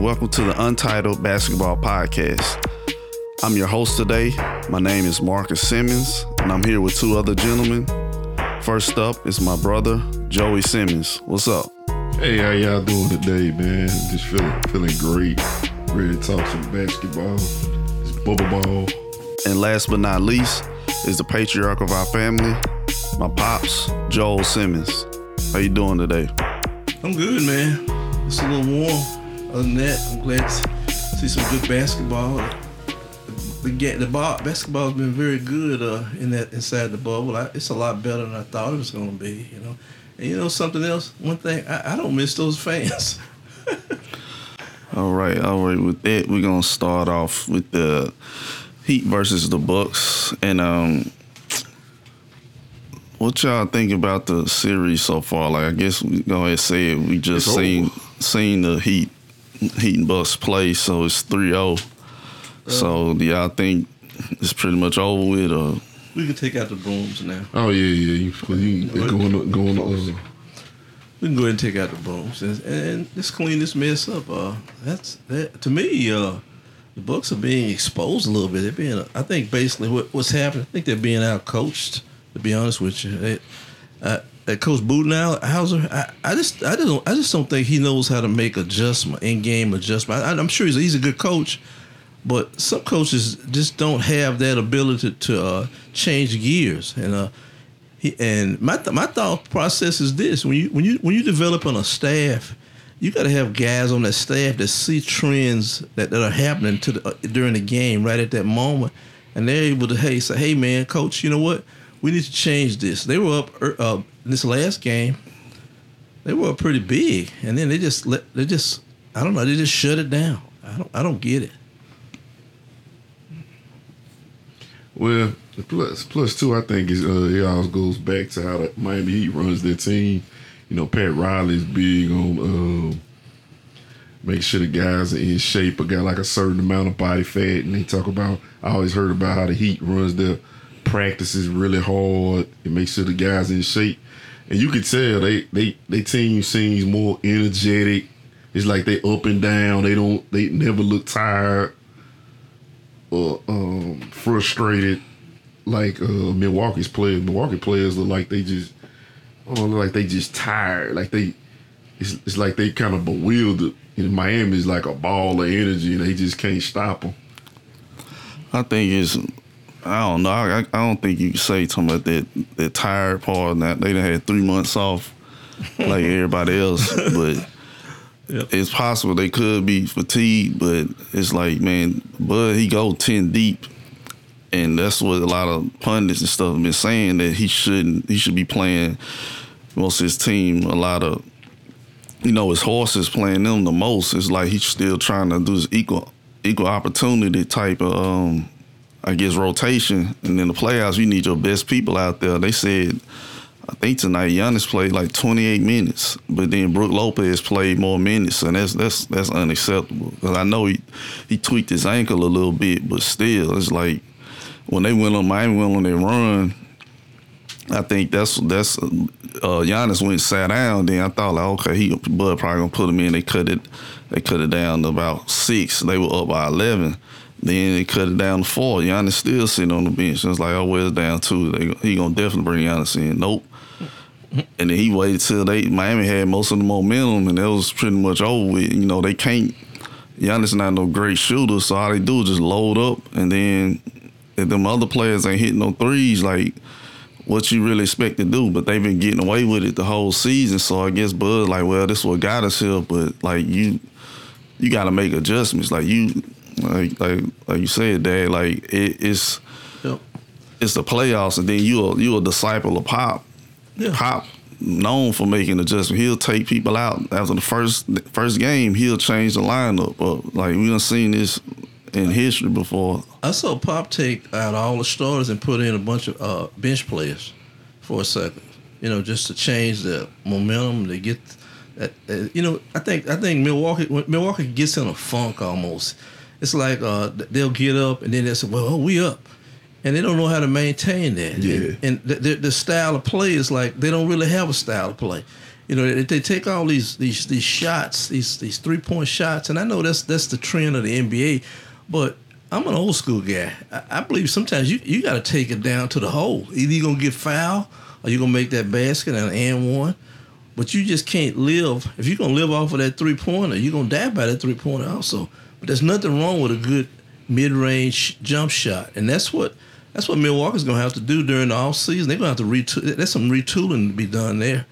welcome to the Untitled Basketball Podcast. I'm your host today. My name is Marcus Simmons, and I'm here with two other gentlemen. First up is my brother, Joey Simmons. What's up? Hey, how y'all doing today, man? Just feeling feeling great. Ready to talk some basketball, this bubble ball. And last but not least is the patriarch of our family, my pops, Joel Simmons. How you doing today? I'm good, man. It's a little warm. Other than that, I'm glad to see some good basketball. The ga- the ball, basketball's been very good uh, in that inside the bubble. I, it's a lot better than I thought it was going to be. You know, and you know something else. One thing I, I don't miss those fans. All right, all right. With that, we're gonna start off with the Heat versus the Bucks, and um, what y'all think about the series so far? Like, I guess we go ahead and say it. We just It's over. seen seen the Heat Heat and Bucks play, so it's 3-0. So do y'all think it's pretty much over with? Or we can take out the brooms now. Oh yeah, yeah. You, you they going to, going to, uh, We can go ahead and take out the brooms and, and just clean this mess up. Uh, that's that to me. Uh, the Bucks are being exposed a little bit. They're being, I think, basically what, what's happening. I think they're being out coached. To be honest with you, they, uh, uh, Coach Budenholzer, I, I just, I don't, I just don't think he knows how to make adjustment, in game adjustment. I, I'm sure he's, he's a good coach, but some coaches just don't have that ability to uh, change gears. And uh, he, and my th- my thought process is this: when you when you when you develop on a staff, you got to have guys on that staff that see trends that, that are happening to the, uh, during the game right at that moment, and they're able to hey say, hey man, coach, you know what? We need to change this. They were up uh, this last game. They were up pretty big, and then they just let they just I don't know they just shut it down. I don't I don't get it. well, plus plus two. I think is uh, it all goes back to how the Miami Heat runs their team. You know, Pat Riley's big on uh, make sure the guys are in shape, but got like a certain amount of body fat. And they talk about. I always heard about how the Heat runs their practices really hard and make sure the guys in shape. And you could tell they they they team seems more energetic. It's like they up and down. They don't. They never look tired or um, frustrated like uh, Milwaukee's players. Milwaukee players look like they just. Oh, look like they just tired. Like they. It's, it's like they kind of bewildered. And Miami's like a ball of energy, and they just can't stop them. I think it's. I don't know. I, I don't think you can say something about that that tired part. That they done had three months off, like everybody else. But Yep. it's possible they could be fatigued. But it's like, man, Bud he go ten deep, and that's what a lot of pundits and stuff have been saying that he shouldn't. He should be playing most of his team a lot of. You know, his horses playing them the most. It's like he's still trying to do this equal equal opportunity type of um, I guess rotation, and then the playoffs, you need your best people out there. They said, I think tonight Giannis played like 28 minutes, but then Brook Lopez played more minutes, and that's that's that's unacceptable. Because I know he he tweaked his ankle a little bit, but still, it's like when they went on Miami went on their run. I think that's that's uh, Giannis went sat down. Then I thought like, okay, he Bud probably gonna put him in. They cut it, they cut it down to about six. They were up by eleven. Then they cut it down to four. Giannis still sitting on the bench. It's like, oh, well, down two. They, he gonna definitely bring Giannis in. Nope. And then he waited till they Miami had most of the momentum, and that was pretty much over with. You know, they can't. Giannis not no great shooter, so all they do is just load up, and then if them other players ain't hitting no threes, like what you really expect to do, but they've been getting away with it the whole season. So I guess Bud like, well, this what got us here, but like you, you got to make adjustments. Like you, like like like you said, Dad. Like it, it's Yep. it's the playoffs, and then you a, you a disciple of Pop. Yeah. Pop known for making adjustments. He'll take people out after the first first game. He'll change the lineup. Up. Like we done seen this in history before. I saw Pop take out all the starters and put in a bunch of uh, bench players for a second. You know, just to change the momentum to get. That, uh, you know, I think I think Milwaukee Milwaukee gets in a funk almost. It's like uh, they'll get up and then they say, "Well, oh, we up," and they don't know how to maintain that. Yeah. And, and the, the, the style of play is like they don't really have a style of play. You know, they, they take all these these these shots, these these three point shots, and I know that's that's the trend of the NBA, but I'm an old school guy. I, I believe sometimes you, you got to take it down to the hole. Either you're gonna get foul or you're gonna make that basket and and one. But you just can't live if you're gonna live off of that three pointer. You're gonna die by that three pointer also. But there's nothing wrong with a good mid range jump shot, and that's what that's what Milwaukee's gonna have to do during the off season. They're gonna have to retool. There's some retooling to be done there.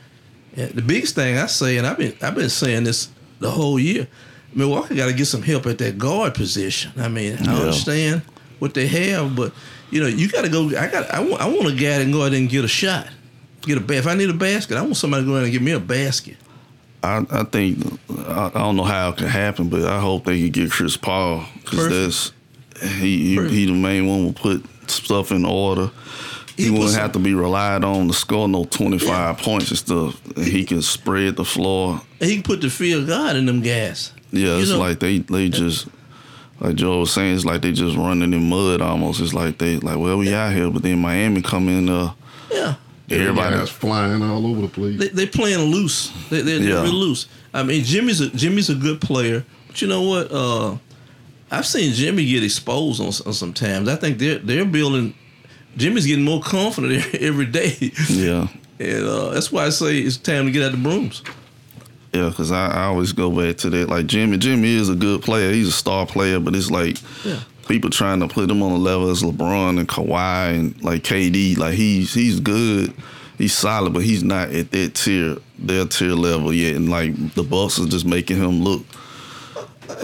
And the biggest thing I say, and I've been I've been saying this the whole year, Milwaukee got to get some help at that guard position. I mean, I understand what they have, but you know, you got to go. I got. I want. I want a guy that can go out and get a shot, get a ba- If I need a basket, I want somebody to go out and get me a basket. I, I think I, I don't know how it can happen, but I hope they can get Chris Paul because that's he he, he the main one will put stuff in order. He, He wouldn't have to be relied on to score no twenty five points and stuff. And he can spread the floor. And he can put the field God in them guys. Yeah, You it's know- like they they just like Joe was saying, it's like they just running in mud almost. It's like they like well we out here, but then Miami come in. Uh, Yeah. Everybody guys flying all over the place. They they playing loose. They they're, Yeah. really loose. I mean, Jimmy's a Jimmy's a good player, but you know what? Uh, I've seen Jimmy get exposed on, on some times. I think they're they're building. Jimmy's getting more confident every day, yeah, and uh, that's why I say it's time to get out the brooms. Yeah, because I, I always go back to that. Like Jimmy, Jimmy is a good player. He's a star player, but it's like Yeah. People trying to put him on the level as LeBron and Kawhi and like KD. Like he's he's good, he's solid, but he's not at that tier, their tier level yet. And like the Bucks are just making him look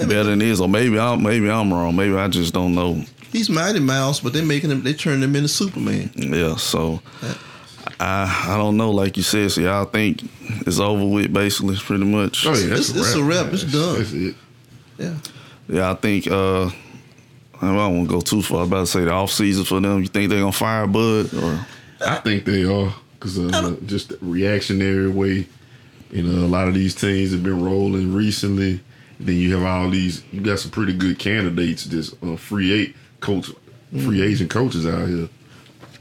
better than he is. Or maybe I'm maybe I'm wrong. Maybe I just don't know. He's Mighty Mouse, but they're making him. They turn him into Superman. Yeah, so. I I don't know, like you said, so y'all think it's over with basically, pretty much. Oh yeah, that's It's- it's a wrap. man. It's done. That's it. Yeah. Yeah, I think uh I don't want to go too far. I was about to say the off season for them. You think they're gonna fire Bud or I think they are because uh, just the reactionary way. You know, a lot of these teams have been rolling recently. Then you have all these. You got some pretty good candidates. Just uh, free eight coach, free agent coaches out here.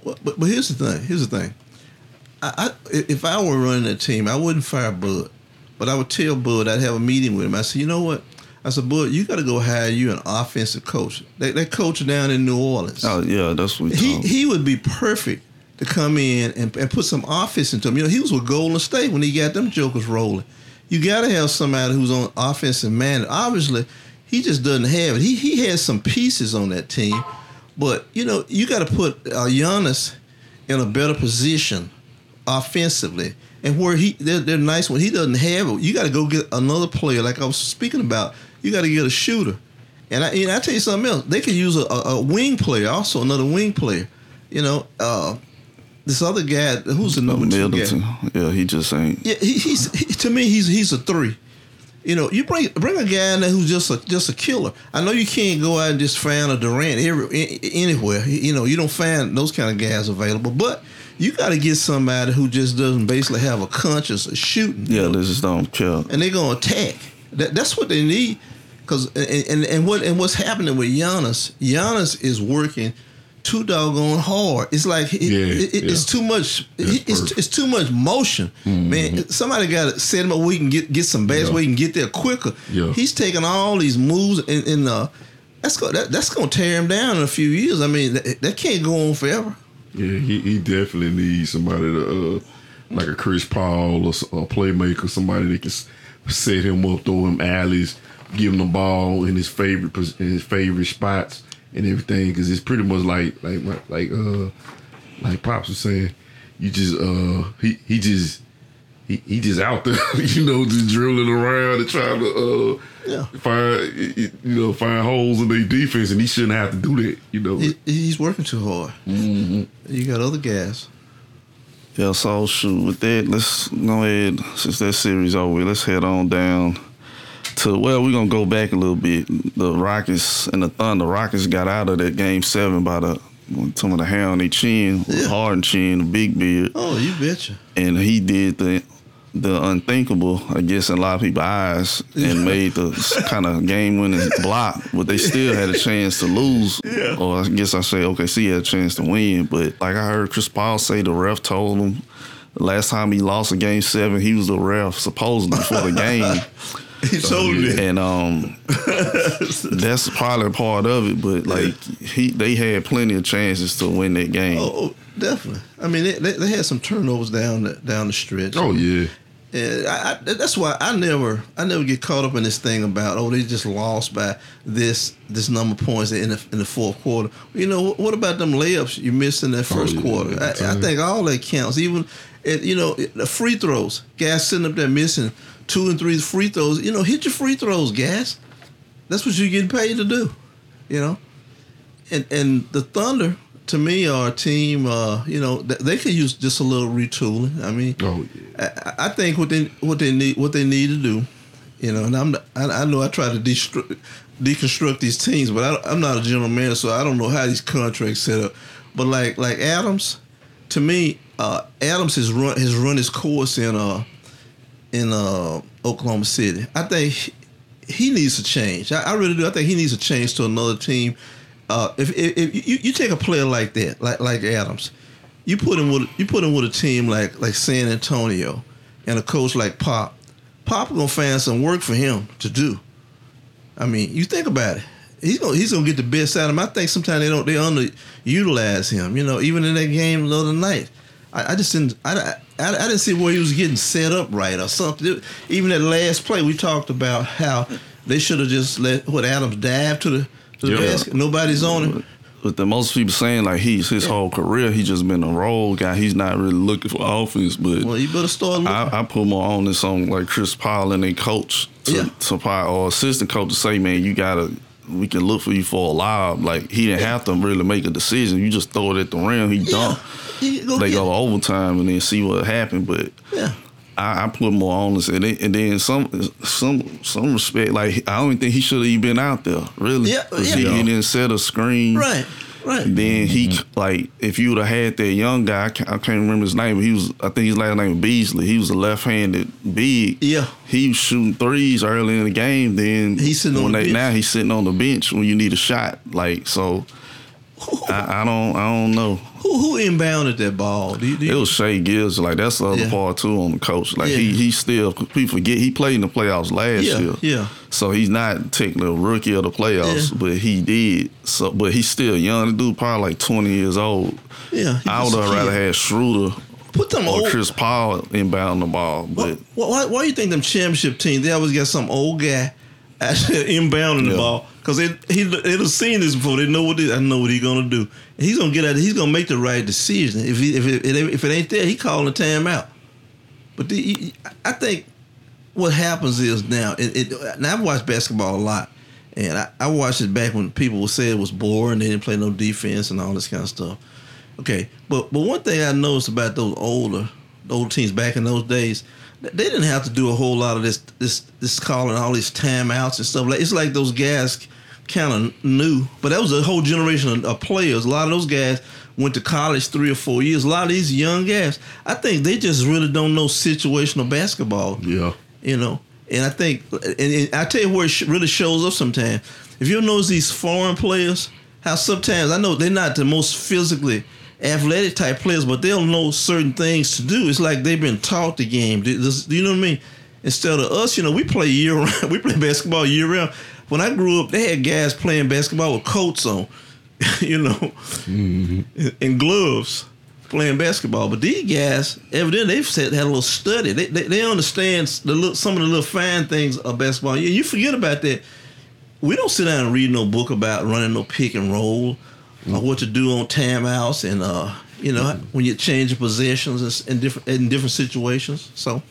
Well, but but here's the thing. Here's the thing. I, I if I were running a team, I wouldn't fire Bud, but I would tell Bud I'd have a meeting with him. I said, you know what? I said, Bud, you got to go hire you an offensive coach. That, that coach down in New Orleans. oh yeah, that's what he he would be perfect to come in and, and put some offense into him. You know, he was with Golden State when he got them jokers rolling. You got to have somebody who's on offensive man. Obviously, he just doesn't have it. He he has some pieces on that team, but you know, you got to put uh, Giannis in a better position offensively. And where he they're, they're nice when he doesn't have it, you got to go get another player. Like I was speaking about, you got to get a shooter. And I, and I tell you something else. They could use a, a, wing player, also another wing player. You know, uh, this other guy who's the number two guy. Yeah, he just ain't. Yeah, he, he's he, to me he's he's a three. You know, you bring bring a guy in there who's just a just a killer. I know you can't go out and just find a Durant every, anywhere. You know, you don't find those kind of guys available, but you got to get somebody who just doesn't basically have a conscience of shooting. Yeah, they just don't care. and they're gonna attack. That, that's what they need. Cause and, and and what and what's happening with Giannis? Giannis is working too doggone hard. It's like it, Yeah, it- it- it's too much. It's, it's too much motion, man. Somebody got to set him up where he can get get some bats Yeah. where he can get there quicker. Yeah. He's taking all these moves and, and uh, that's go, that, that's gonna tear him down in a few years. I mean, that, that can't go on forever. Yeah, he, he definitely needs somebody to uh, like a Chris Paul or a playmaker, somebody that can set him up, throw him alleys, give him the ball in his favorite in his favorite spots and everything. Because it's pretty much like like like uh like pops was saying, you just uh he he just. He, he just out there, you know, just drilling around and trying to uh, Yeah. find, you know, find holes in their defense, and he shouldn't have to do that, you know. He, he's working too hard. Mm-hmm. You got other guys. Yeah, so shoot with that, let's go ahead since that series over. Let's head on down to well, we're gonna go back a little bit. The Rockets and the Thunder. Rockets got out of that game seven by the some of the hair on their chin, Yeah. hard chin, the big beard, Oh, you betcha. and he did the the unthinkable, I guess, in a lot of people's eyes, and made the kind of game winning block. But they still had a chance to lose, or I guess I say OKC had a chance to win. But like I heard Chris Paul say, the ref told him Last time he lost a game seven, he was the ref supposedly for the game. He told me. and um, that's probably part of it. But like he, they had plenty of chances to win that game. Oh, definitely. I mean, they, they, they had some turnovers down the, down the stretch. Oh yeah. And I, I, that's why I never I never get caught up in this thing about oh they just lost by this this number of points in the in the fourth quarter. You know what about them layups you missed in that oh, first yeah, quarter? I, I think all that counts. Even it, you know the free throws. Gas sitting up there missing two and three free throws. You know hit your free throws, Gas. That's what you're getting paid to do. You know, and and the Thunder to me our team. Uh, you know, they could use just a little retooling. I mean. Oh yeah. I, I think what they what they need what they need to do, you know, and I'm I, I know I try to deconstruct these teams, but I, I'm not a general manager, so I don't know how these contracts set up. But like like Adams, to me, uh, Adams has run has run his course in uh in uh Oklahoma City. I think he, needs to change. I, I really do. I think he needs to change to another team. Uh, if, if, if you, you take a player like that, like like Adams, you put him with you put him with a team like like San Antonio and a coach like Pop. Pop gonna find some work for him to do. I mean, you think about it. He's gonna he's gonna get the best out of him. I think sometimes they don't they underutilize him. You know, even in that game the other night, I, I just didn't I, I, I didn't see where he was getting set up right or something. Even that last play, we talked about how they should have just let what Adams dive to the to the Yeah. basket. Nobody's on him. But the most people saying like he's his whole career, he just been a role guy. He's not really looking for offense. But Well, you better start looking. I, I put more on this on like Chris Paul and their coach to, Yeah. to probably, or assistant coach to say, man, you gotta we can look for you for a lob. Like he didn't have to really make a decision. You just throw it at the rim, he yeah. dunk. Go They go it. overtime and then see what happened. But Yeah. I, I put more on this, and then, and then some some some respect. Like I don't even think he should have even been out there. Really, Yeah, 'Cause yeah. He, he didn't set a screen. Right. Right. Then he mm-hmm. like if you would have had that young guy, I can't, I can't remember his name, but he was I think his last name was Beasley. He was a left-handed big. Yeah. He was shooting threes early in the game. Then He's sitting on the they, bench. now he's sitting on the bench when you need a shot. Like so, I, I don't I don't know. Who who inbounded that ball? Do you, do you, It was Shea Gibbs. Like that's the other Yeah. part too on the coach. Like he Yeah. he still people forget he played in the playoffs last Yeah, year. yeah. So he's not technically a rookie of the playoffs, but he did. So but he's still young. The dude probably like twenty years old. yeah. I would have rather had Schroeder put them or old. Chris Paul inbound the ball. why, But why, why you think them championship teams they always got some old guy actually inbounding the ball because they he they've seen this before. They know what I know what he's gonna do. And he's gonna get out. He's gonna make the right decision. If he, if it, if it ain't there, he calling the timeout. But the, I think what happens is now. It, it now I've watched basketball a lot, and I, I watched it back when people would say it was boring. They didn't play no defense and all this kind of stuff. Okay, but but one thing I noticed about those older old teams back in those days, they didn't have to do a whole lot of this this this calling all these timeouts and stuff. Like it's like those guys kind of knew, but that was a whole generation of, of players. A lot of those guys went to college three or four years. A lot of these young guys, I think they just really don't know situational basketball Yeah. you know. And I think, and, and I tell you where it sh- really shows up sometimes. If you notice these foreign players, how sometimes I know they're not the most physically athletic type players, but they'll know certain things to do. It's like they've been taught the game. Do do you know what I mean? Instead of us, you know, we play year round. We play basketball year round. When I grew up, they had guys playing basketball with coats on, you know, and, and gloves playing basketball. But these guys, evidently, they've said had a little study. They, they, they understand the little, some of the little fine things of basketball. Yeah, you forget about that. We don't sit down and read no book about running no pick and roll or what to do on timeouts and uh, you know when you change your possessions and s- in different in different situations. So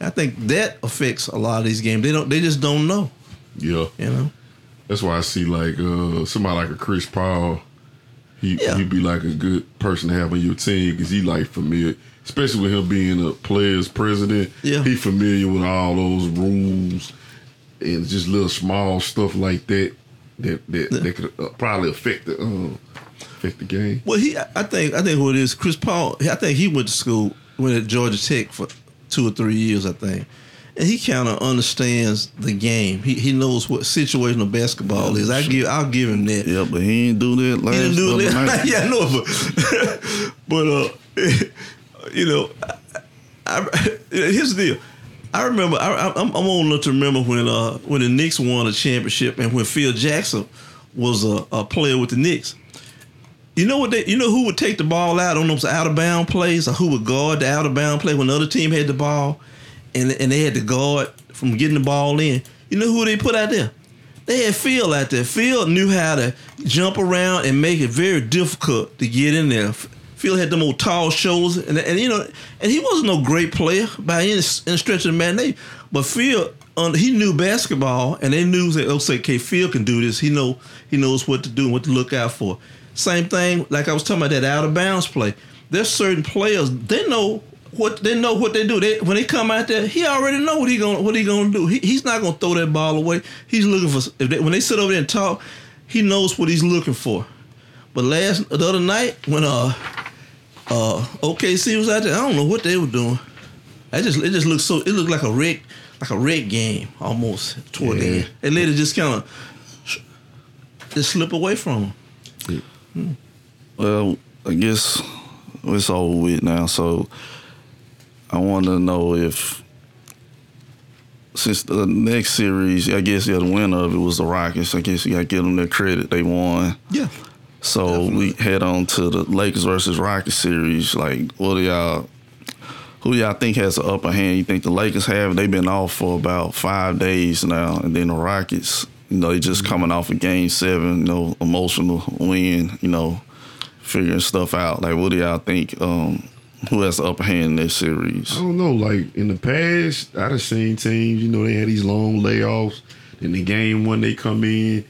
I think that affects a lot of these games. They don't. They just don't know. Yeah. You know. That's why I see like uh somebody like a Chris Paul. He Yeah. he'd be like a good person to have on your team because he like familiar, especially with him being a players president. Yeah. he familiar with all those rules and just little small stuff like that that that, that could uh, probably affect the uh, affect the game. Well, he, I think, I think what it is, Chris Paul. I think he went to school, went at Georgia Tech for two or three years, I think, and he kind of understands the game. He he knows what situational basketball is. I give, I'll give him that. yeah, but he didn't do that last He didn't do other it. night. yeah, I know, but but uh, you know, I, I, here's the deal. I remember. I, I'm, I'm old enough to remember when uh, when the Knicks won a championship and when Phil Jackson was a, a player with the Knicks. You know what they? You know who would take the ball out on those out of bound plays, or who would guard the out of bound play when the other team had the ball, and and they had to guard from getting the ball in. You know who they put out there? They had Phil out there. Phil knew how to jump around and make it very difficult to get in there. Phil had them old tall shoulders, and, and you know, and he wasn't no great player by any, any stretch of the imagination. But Phil, um, he knew basketball, and they knew that oh, say, okay, Phil can do this. He know he knows what to do and what to look out for. Same thing, like I was talking about that out of bounds play. There's certain players they know what they know what they do. They, when they come out there, he already know what he gonna what he gonna do. He, he's not gonna throw that ball away. He's looking for if they, when they sit over there and talk, he knows what he's looking for. But last the other night when uh uh OKC was out there, I don't know what they were doing. I just it just looked so it looked like a red like a red game almost toward the Yeah. end. And later just kind of just slip away from him. Well, I guess it's over with now. So I want to know if, since the next series, I guess yeah, the winner of it was the Rockets. I guess you got to give them their credit. They won. Yeah. So we head on to the Lakers versus Rockets series. Like, what do y'all? Who y'all think has the upper hand? You think the Lakers have? They've been off for about five days now, and then the Rockets. You know, they just coming off a game seven. You know, emotional win. You know, figuring stuff out. Like, what do y'all think? Um, who has the upper hand in this series? I don't know. Like in the past, I'd have seen teams. You know, they had these long layoffs. Then the game one, they come in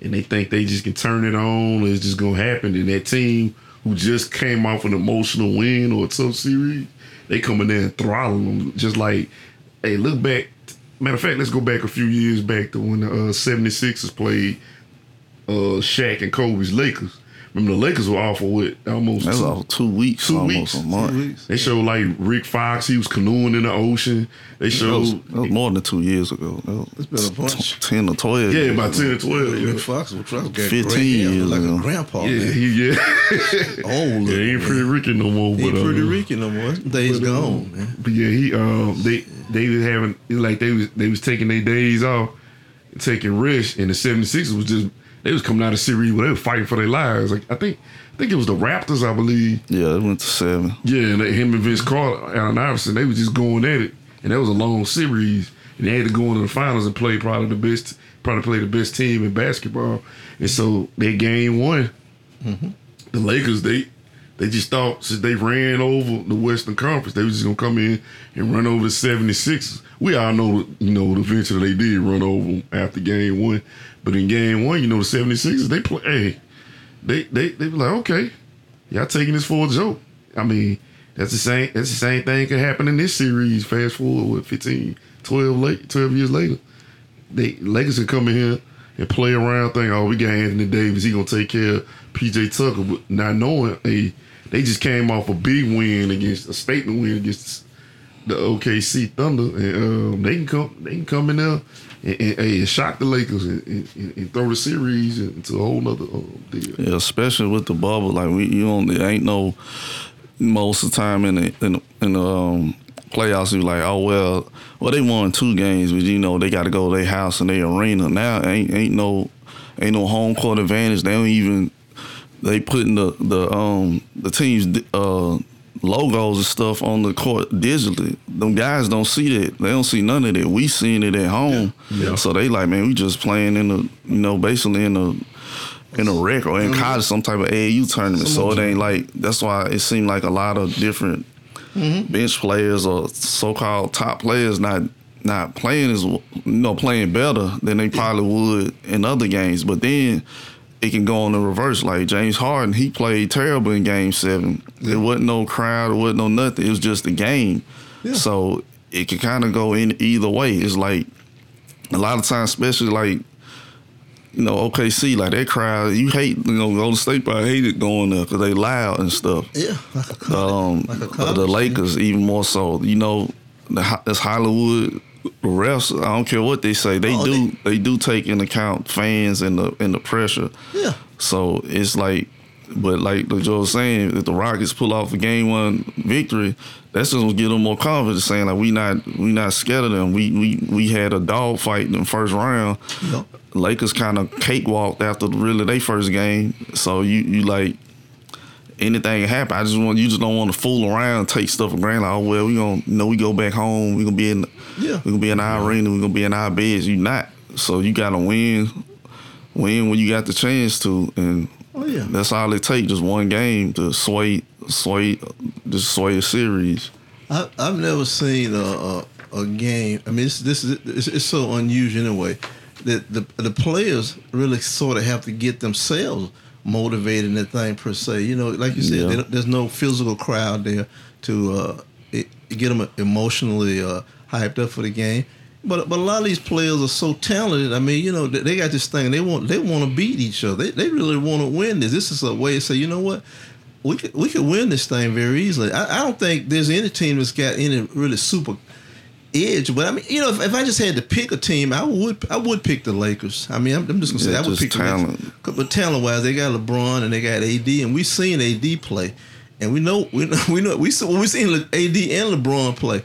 and they think they just can turn it on. It's just gonna happen. And that team who just came off an emotional win or a tough series, they come in there and throttle them. Just like, hey, look back. Matter of fact, let's go back a few years back to when the uh, 76ers played uh, Shaq and Kobe's Lakers. Remember the Lakers were off with what almost That's two- all two weeks, Two almost weeks. a month. They showed like Rick Fox, he was canoeing in the ocean. They That was, showed that was more than two years ago. That It's been a bunch. ten or twelve. yeah, years about ago. ten or twelve. Rick Yeah, Fox was trying to get 15 gray hair, years like ago. a grandpa. yeah, man. he, yeah. old. yeah, he ain't pretty Ricky no more. He but, ain't pretty Ricky no more. Days but, gone, man. But yeah, he um they they was having like they was they was taking their days off, taking rest, and the 76ers was just they was coming out of a series where they were fighting for their lives. Like I think I think it was the Raptors, I believe. Yeah, they went to seven. Yeah, and they- him and Vince Carter, Allen Iverson, they was just going at it, and that was a long series, and they had to go into the finals and play probably the best, probably play the best team in basketball, and so they game one. Mm-hmm. The Lakers, they they just thought since they ran over the Western Conference, they was just gonna come in and run over the 76ers. We all know, you know, eventually they did run over after game one, but in game one, you know, the 76ers, they play, hey, they they they be like, okay, y'all taking this for a joke. I mean, that's the same that's the same thing could happen in this series. Fast forward with 15, 12 late 12 years later. They Lakers could come in here and play around, think, oh, we got Anthony Davis, he gonna take care of PJ Tucker, but not knowing they they just came off a big win against a statement win against the OKC Thunder, and um, they can come they can come in there and, and, and shock the Lakers and, and, and throw the series into a whole other uh, deal. Yeah, especially with the bubble. Like we, you don't, there ain't no most of the time in the in the, in the um, playoffs. You like, oh well, well they won two games, but you know they got to go to their house and their arena. Now ain't ain't no ain't no home court advantage. They don't even they putting the the um the teams uh logos and stuff on the court digitally. Them guys don't see that. They don't see none of that. We seeing it at home. Yeah. So they like, man, we just playing in the you know basically in the in a rec or in college some type of AAU tournament. So it ain't like that's why it seemed like a lot of different bench players or so called top players not not playing as you know playing better than they probably would in other games. But then it can go on the reverse. Like James Harden, he played terrible in Game Seven. There wasn't no crowd, there wasn't no nothing. It was just a game. Yeah. So it can kind of go in either way. It's like a lot of times, especially like you know OKC, like that crowd. You hate you know Golden State probably hate it going there because they loud and stuff. Yeah, like a Um, like a the Lakers even more so. You know, the, that's Hollywood refs. I don't care what they say. They Oh, do they- they, do take into account fans and the and the pressure. Yeah, So it's like But like the Joe was saying, if the Rockets pull off a game one victory, that's just gonna give them more confidence, saying like we not we not scared of them. We we we had a dog fight in the first round. Yep. Lakers kind of cakewalked after really their first game. So you you like anything can happen. I just want you just don't want to fool around, take stuff for granted. Like, oh well, we gonna you know we go back home. We gonna be in Yeah. we gonna be in our arena. We gonna be in our beds. You not. So you gotta win, win when you got the chance to, and Oh yeah. that's all it takes. Just one game to sway sway just sway a series. I, I've never seen a, a, a game. I mean, it's, this is it's, it's so unusual in a way that the the players really sort of have to get themselves motivated in that thing per se. You know, like you said, Yeah. there's no physical crowd there to uh, it, get them emotionally uh, hyped up for the game. But but a lot of these players are so talented. I mean, you know, they, they got this thing. They want they want to beat each other. They, they really want to win this. This is a way to say, you know what, we could we could win this thing very easily. I, I don't think there's any team that's got any really super edge. But I mean, you know, if, if I just had to pick a team, I would I would pick the Lakers. I mean, I'm, I'm just gonna say Yeah, I would pick talent. the Lakers. But talent wise, they got LeBron and they got AD, and we've seen AD play, and we know we know we know we saw we seen AD and LeBron play,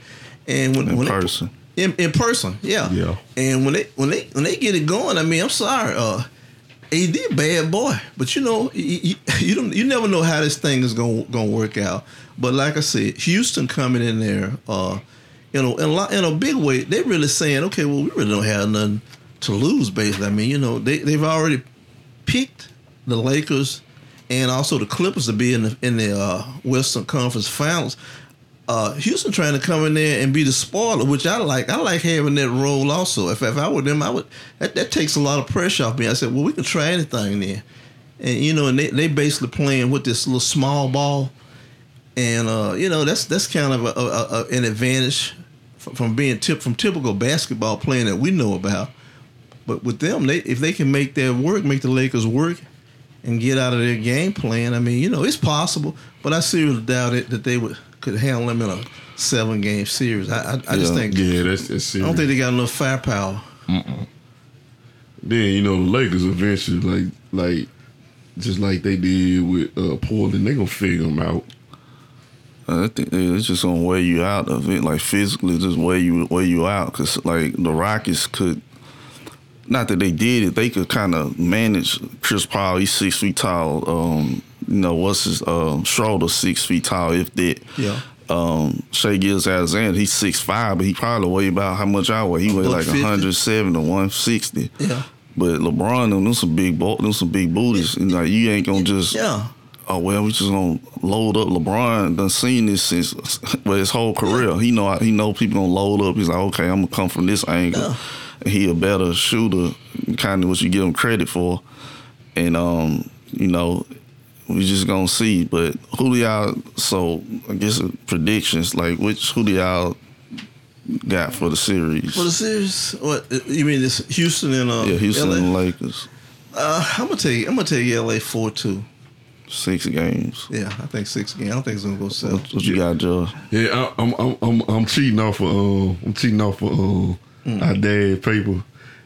and when In when person. They, in, in person, yeah, Yeah. And when they when they when they get it going, I mean, I'm sorry, uh, AD bad boy, but you know you, you, you don't you never know how this thing is gonna gonna work out. But like I said, Houston coming in there, uh, you know, in a lot, in a big way, they really saying, okay, well, we really don't have nothing to lose. Basically, I mean, you know, they they've already picked the Lakers and also the Clippers to be in the in the uh, Western Conference Finals. Uh, Houston trying to come in there and be the spoiler, which I like. I like having that role also. If, if I were them, I would. That, that takes a lot of pressure off me. I said, well, we can try anything there, and you know, and they they basically playing with this little small ball, and uh, you know that's that's kind of a, a, a, an advantage from, from being tip from typical basketball playing that we know about. But with them, they if they can make that work, make the Lakers work, and get out of their game plan, I mean, you know, it's possible. But I seriously doubt it that they would could handle them in a seven game series. I I, I just think Yeah, that's that's I don't think they got enough firepower. then you know the Lakers eventually, like like just like they did with uh, Portland, they gonna figure them out. I think it's just gonna wear you out of it, like physically, just wear you wear you out. Cause like the Rockets could, not that they did it, they could kind of manage Chris Paul. He's six feet tall. Um, you know what's his um, Schroeder six feet tall, if that. Yeah. Um, Shai Gilgeous-Alexander, he's six five, but he probably weigh about how much I weigh. He weigh like 107 to 160. Yeah. But LeBron, them, them some big, bo- them some big booties. And like you ain't gonna just Yeah. oh well, we just gonna load up. LeBron done seen this since well his whole career. He know he know people gonna load up. He's like, okay, I'm gonna come from this angle. Yeah. He a better shooter, kind of what you give him credit for. And um, you know, we just gonna see. But who do y'all? So I guess predictions like which who do y'all got for the series? For the series, what you mean? This Houston and uh, yeah, Houston LA? and Lakers, Uh, I'm gonna take I'm gonna take LA four two. six games. Yeah, I think six again. I don't think it's gonna go seven. What, what you got, Joe? Yeah, I, I'm I'm I'm I'm cheating off of uh, I'm cheating off of uh, Mm. our dad paper.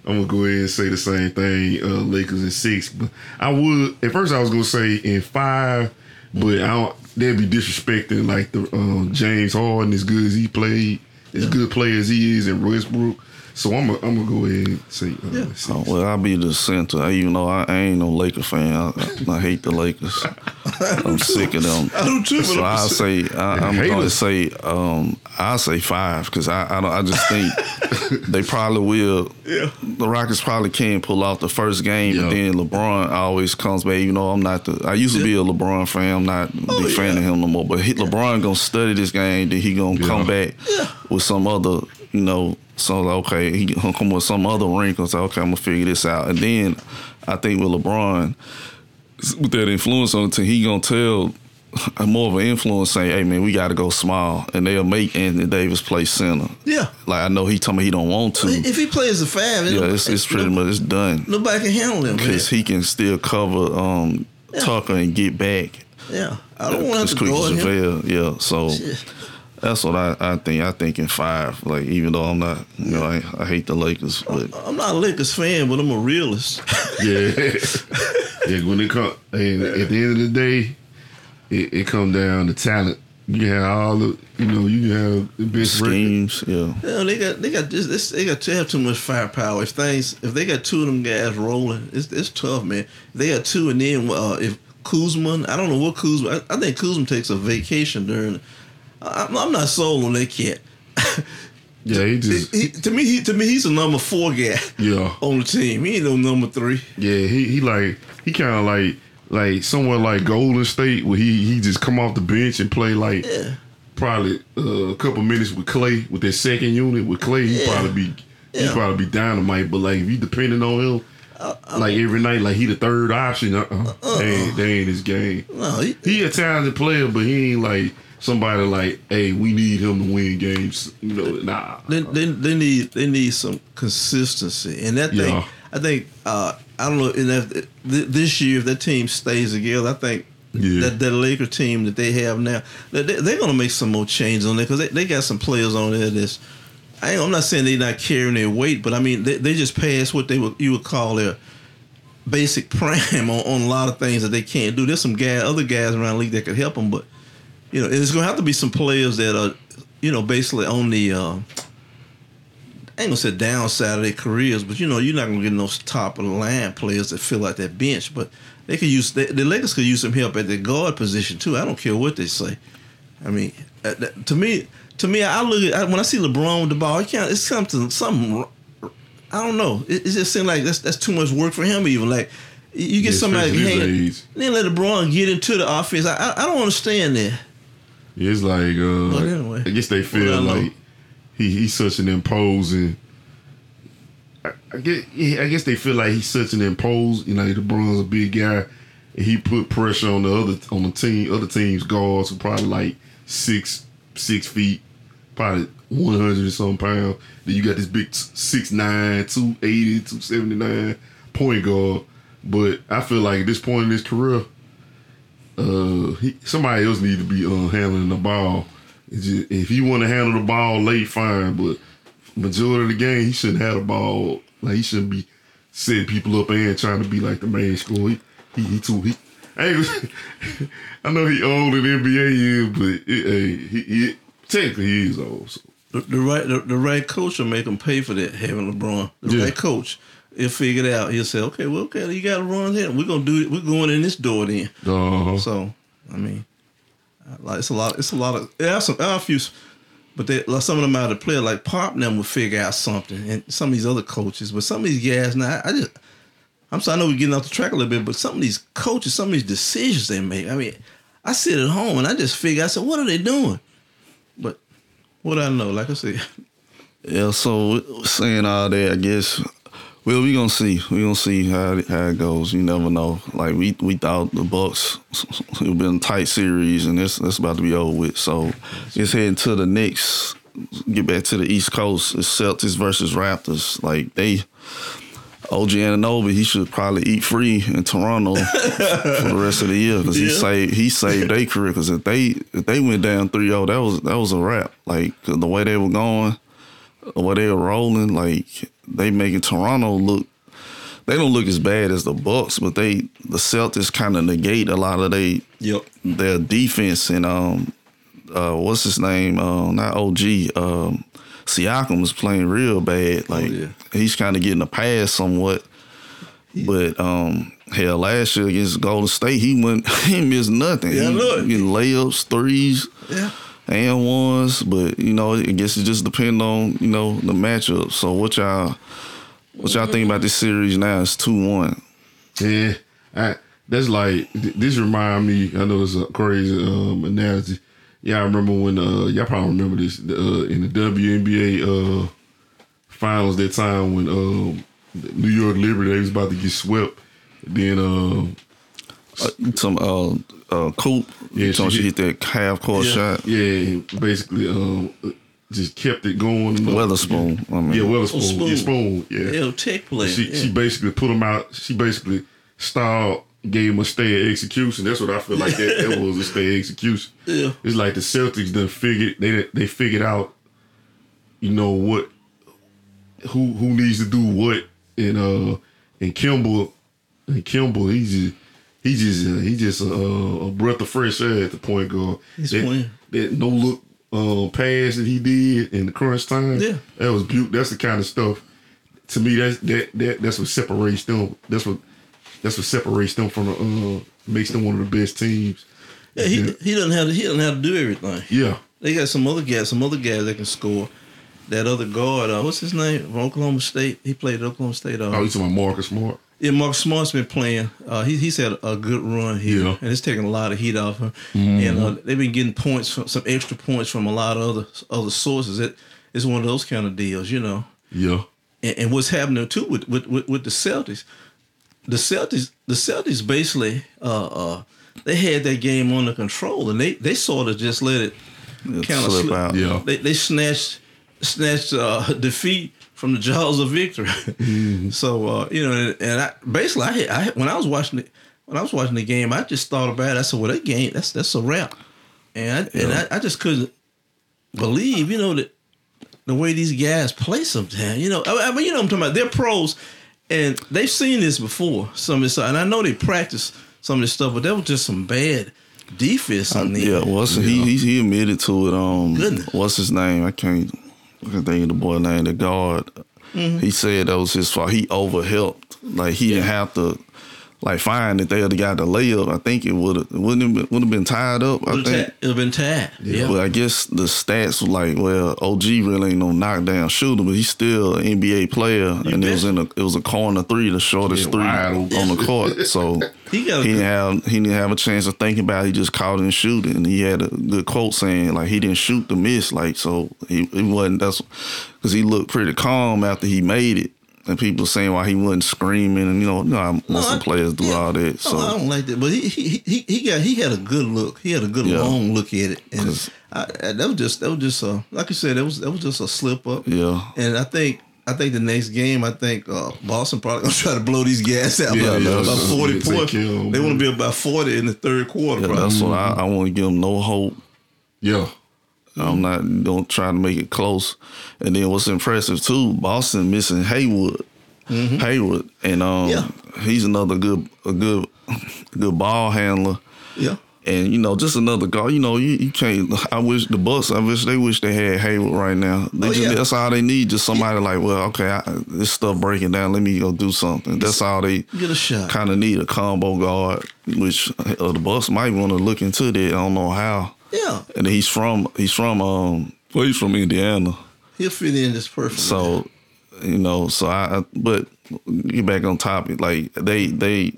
I'm gonna go ahead and say the same thing. Uh, Lakers in six, but I would at first I was gonna say in five, but I don't. That'd be disrespecting like the uh, James Harden as good as he played, as good player as he is in Westbrook. So I'm gonna I'm go ahead and say uh, Yeah. six. Oh, well, I'll be the center. I, even though I, I ain't no Laker fan, I, I, I hate the Lakers. I'm sick of them. I do too, but So I'm I'll say I, I'm going to say um, I'll say five because I I, don't, I just think they probably will. Yeah. The Rockets probably can pull off the first game, Yeah. but then LeBron always comes back. You know, I'm not the. I used to be a LeBron fan. I'm not a Oh, big fan yeah. of him no more. But he, LeBron gonna study this game. Then he gonna come Yeah. back with some other. You know, so okay, he gonna come with some other wrinkles. Like, okay, I'm gonna figure this out. And then I think with LeBron, with that influence on the team, he gonna tell more of an influence saying, "Hey man, we got to go small," and they'll make Anthony Davis play center. Yeah. Like I know he told me he don't want to. If he plays the five, Yeah, it's, it's pretty much it's done nobody can handle him. because he can still cover um, Yeah. Tucker and get back. Yeah, I don't want to guard him. Yeah, so Shit. That's what I, I think. I think in five. Like even though I'm not, you know, I, I hate the Lakers, but I'm not a Lakers fan, but I'm a realist. Yeah, yeah, when it come, and at the end of the day, it, it come down to talent. You can have all the, you know, you can have the best record. Schemes, yeah. Yeah, they got they got this, this they got to have too much firepower. If things if they got two of them guys rolling, it's it's tough, man. If they got two, and then uh, if Kuzma, I don't know what Kuzma. I, I think Kuzma takes a vacation during. I'm I'm not sold on that kid. Yeah, he just, He- to me, he to me he's a number four guy yeah, on the team. He ain't no number three. yeah. He he like he kind of like like somewhere like Golden State where he he just come off the bench and play like Yeah. probably uh, a couple minutes with Clay with that second unit with Clay. He Yeah. probably be he Yeah. probably be dynamite. But like if you depending on him. Uh, like every night, like he the third option. Uh-uh. They, ain't, they ain't his game. No, he, He a talented player, but he ain't like somebody like, hey, we need him to win games. You know, nah. they, they, they need they need some consistency, and that thing. Yeah. I think uh, I don't know. And if, this year, if that team stays together, I think Yeah. that that Laker team that they have now, they, they're gonna make some more changes on there because they, they got some players on there that's. I ain't, I'm not saying they're not carrying their weight, but I mean they, they just passed what they would you would call their basic prime on, on a lot of things that they can't do. There's some guy, other guys around the league that could help them, but you know, it's gonna have to be some players that are, you know, basically on the. Uh, I ain't gonna say downside of their careers, but you know, you're not gonna get those top of the line players that fill out that bench. But they could use they, the Lakers could use some help at the guard position too. I don't care what they say. I mean, uh, to me, to me, I look at when I see LeBron with the ball, it can't. It's something, something. I don't know. It, it just seems like that's that's too much work for him. Even like you get Yeah, somebody hanging, then let LeBron get into the offense. I I, I don't understand that. It's like, uh, But anyway, I guess they feel know. like he he's such an imposing. I, I guess yeah, I guess they feel like he's such an imposed. You know, LeBron's a big guy, and he put pressure on the other on the team, other teams guards who probably like six six feet, probably one hundred some pounds. Then you got this big six nine, two eighty, two seventy nine point guard. But I feel like at this point in his career, uh, he, somebody else need to be uh, handling the ball. Just- if he want to handle the ball late, fine. But majority of the game, he shouldn't have the ball. Like he shouldn't be setting people up and trying to be like the main scorer. He, he, he too. He, I, I know he old in NBA years, but it, hey, he, he technically he is old. So. The, the right the, the right coach will make him pay for that having LeBron. The Yeah. right coach, he'll figure it out. He'll say, okay, well, okay, you got to run here. We're gonna do it. We're going in this door then. Uh-huh. So, I mean, like it's a lot. It's a lot of are some a few, but they, like some of them out of play like Pop them will figure out something, and some of these other coaches. But some of these guys now, I, I just I'm sorry, I know we're getting off the track a little bit, but some of these coaches, some of these decisions they make. I mean, I sit at home and I just figure. I said, what are they doing? But what I know, like I said, Yeah, so saying all that, I guess. Well, we gonna see. We gonna see how it, how it goes. You never know. Like we we thought the Bucks it been a tight series, and it's that's about to be over with. So it's heading to the next. Get back to the East Coast. It's Celtics versus Raptors. Like they. OG Anunoby, he should probably eat free in Toronto for the rest of the year because he Yeah. saved he saved their career. Because if they if they went down 3-0, that was that was a wrap. Like the way they were going, the way they were rolling, like they making Toronto look. They don't look as bad as the Bucks, but they the Celtics kind of negate a lot of they yep, their defense and um uh what's his name uh not OG um Siakam was playing real bad like yeah. he's kind of getting a pass somewhat but um hell last year against Golden State he went he missed nothing Yeah, he know it. getting layups threes yeah. And ones but you know I guess it just depends on you know the matchup so what y'all what y'all think about this series now it's 2-1 Yeah, I, that's like this remind me. I know it's a crazy um, analogy. Yeah, I remember when uh, y'all probably remember this uh, in the WNBA uh, finals that time when um, New York Liberty they was about to get swept. Then uh, some uh uh Coop Yeah, yeah so she she hit that half court Yeah. shot yeah, basically um, just kept it going. Weatherspoon, I mean. yeah, Oh, Weatherspoon, Spoon. yeah, Spoon, yeah. Yeah, tech play. She yeah. she basically put him out. She basically styled, gave him a stay at execution. That's what I feel like that, that was a stay at execution. Yeah. It's like the Celtics done figured they they figured out, you know what, who who needs to do what, and uh and Kemba and Kemba, he just he just uh, he just a, a breath of fresh air at the point guard. He's that, playing. that no look um, pass that he did in the crunch time. Yeah. that was beautiful. That's the kind of stuff. To me, that's that, that that's what separates them. That's what that's what separates them from the uh, makes them one of the best teams. Yeah, he he doesn't have to, he doesn't have to do everything. Yeah, They got some other guys, some other guys that can score. That other guard, uh, what's his name? From Oklahoma State. He played at Oklahoma State. Uh, oh, you talking about Marcus Smart? Yeah, Mark Smart's been playing. Uh, he, he's had a good run here, Yeah. and it's taking a lot of heat off him. And uh, they've been getting points, from, some extra points from a lot of other other sources. It, it's one of those kind of deals, you know. Yeah, And, and what's happening too with, with, with, with the Celtics, the Celtics, the Celtics basically, uh, uh, they had that game under control, and they, they sort of just let it It kind of slip slip out. Yeah. They they snatched snatched uh, defeat from the jaws of victory. So uh, you know, and, and I basically I, had, I had- when I was watching it when I was watching the game, I just thought about it. I said, "Well, that game that's that's a wrap," and I, and I, I just couldn't believe you know that the way these guys play sometimes. You know, I, I mean, you know, what I'm talking about they're pros, and they've seen this before. Some of this, and I know they practice some of this stuff, but that was just some bad defense on there. Yeah, what's he, he he admitted to it. Um, Goodness. what's his name? I can't. I think of the boy named The guard. Mm-hmm. He said that was his fault. He overhelped. Like he didn't have to. Like find that they would have got the layup. I think it would have wouldn't have been, would have been tied up. I It think. would have been tied. Yeah. But I guess the stats were like, well, OG really ain't no knockdown shooter, but he's still an NBA player, and it was in a it was a corner three, the shortest Yeah, three wide on the court. So He got he didn't have he didn't have a chance to think about. it. He just caught it and shoot it, and he had a good quote saying like he didn't shoot the miss, like so he, he wasn't. That's because he looked pretty calm after he made it. And people saying why he wasn't screaming, and you know, you know how most I- of the players do yeah. all that. No, So I don't like that. But he he he he got he had a good look. He had a good Yeah. long look at it, and I, I- that was just that was just a like you said that was that was just a slip up. yeah, And I think I think the next game I think uh, Boston probably gonna try to blow these guys out Yeah, by, yeah, about forty points. care of 'em, They want to be about forty in the third quarter. yeah, probably. that's what I, I want to give them no hope. yeah. I'm not don't try to make it close. And then what's impressive too, Boston missing Haywood. Haywood. And um Yeah. he's another good a good good ball handler. yeah. And you know, just another guy. You know, you, you can't. I wish the Bucks. I wish they wish they had Hayward right now. They Oh, just yeah. that's all they need. Just somebody like, well, okay, I, this stuff breaking down. Let me go do something. That's all they Get a shot. kind of need a combo guard. Which uh, the Bucks might want to look into that. I don't know how. Yeah, And he's from he's from um well he's from Indiana. he'll fit in just perfectly. So, you know, so I, I but get back on topic. Like they they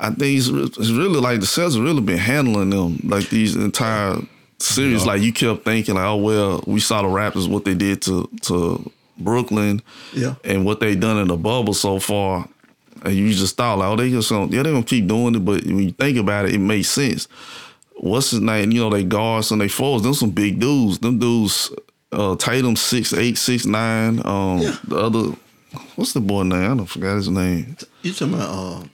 I think it's, it's really like the Celtics have really been handling them like these entire series. Like you kept thinking like, oh well, we saw the Raptors what they did to to Brooklyn, Yeah. and what they done in the bubble so far. And you just thought like, oh, they just gonna yeah they gonna keep doing it. But when you think about it, it makes sense. What's his name? You know, they guards and they forwards. Them some big dudes. Them dudes. Uh, Tatum six eight six nine. Um, Yeah. the other, what's the boy name? I don't forgot his name. you talking about? Uh,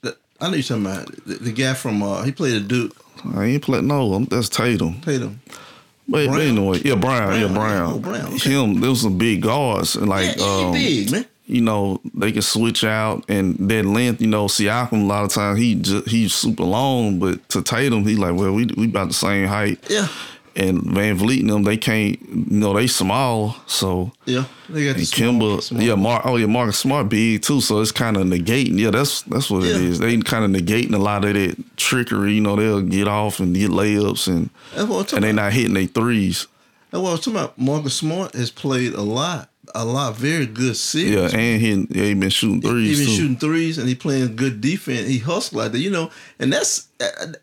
the- I know you talking about the, the guy from uh, he played a Duke. I ain't play. No, one. that's Tatum. Tatum. But, but Brown? anyway, yeah, Brown, yeah, Brown, Brown. oh, Brown, okay. Him, there was some big guards and like, yeah, um, big man. You know, they can switch out and that length. You know, Siakam a lot of times he just, he's super long, but to Tatum, he like, well, we we about the same height. Yeah, And VanVleet and them, they can't. You know, they small, so. yeah. They got the And Kemba, small- yeah, Mark. Oh yeah, Marcus Smart big too. So it's kind of negating. Yeah, that's that's what it Yeah. is. They kind of negating a lot of that trickery. You know, they'll get off and get layups and That's what I'm talking and they about. not hitting their threes. That's what I was talking about. Marcus Smart has played a lot, a lot, very good series. Yeah, and he yeah, he been shooting threes. He threes been too. shooting threes and he playing good defense. He hustle like that, you know, and that's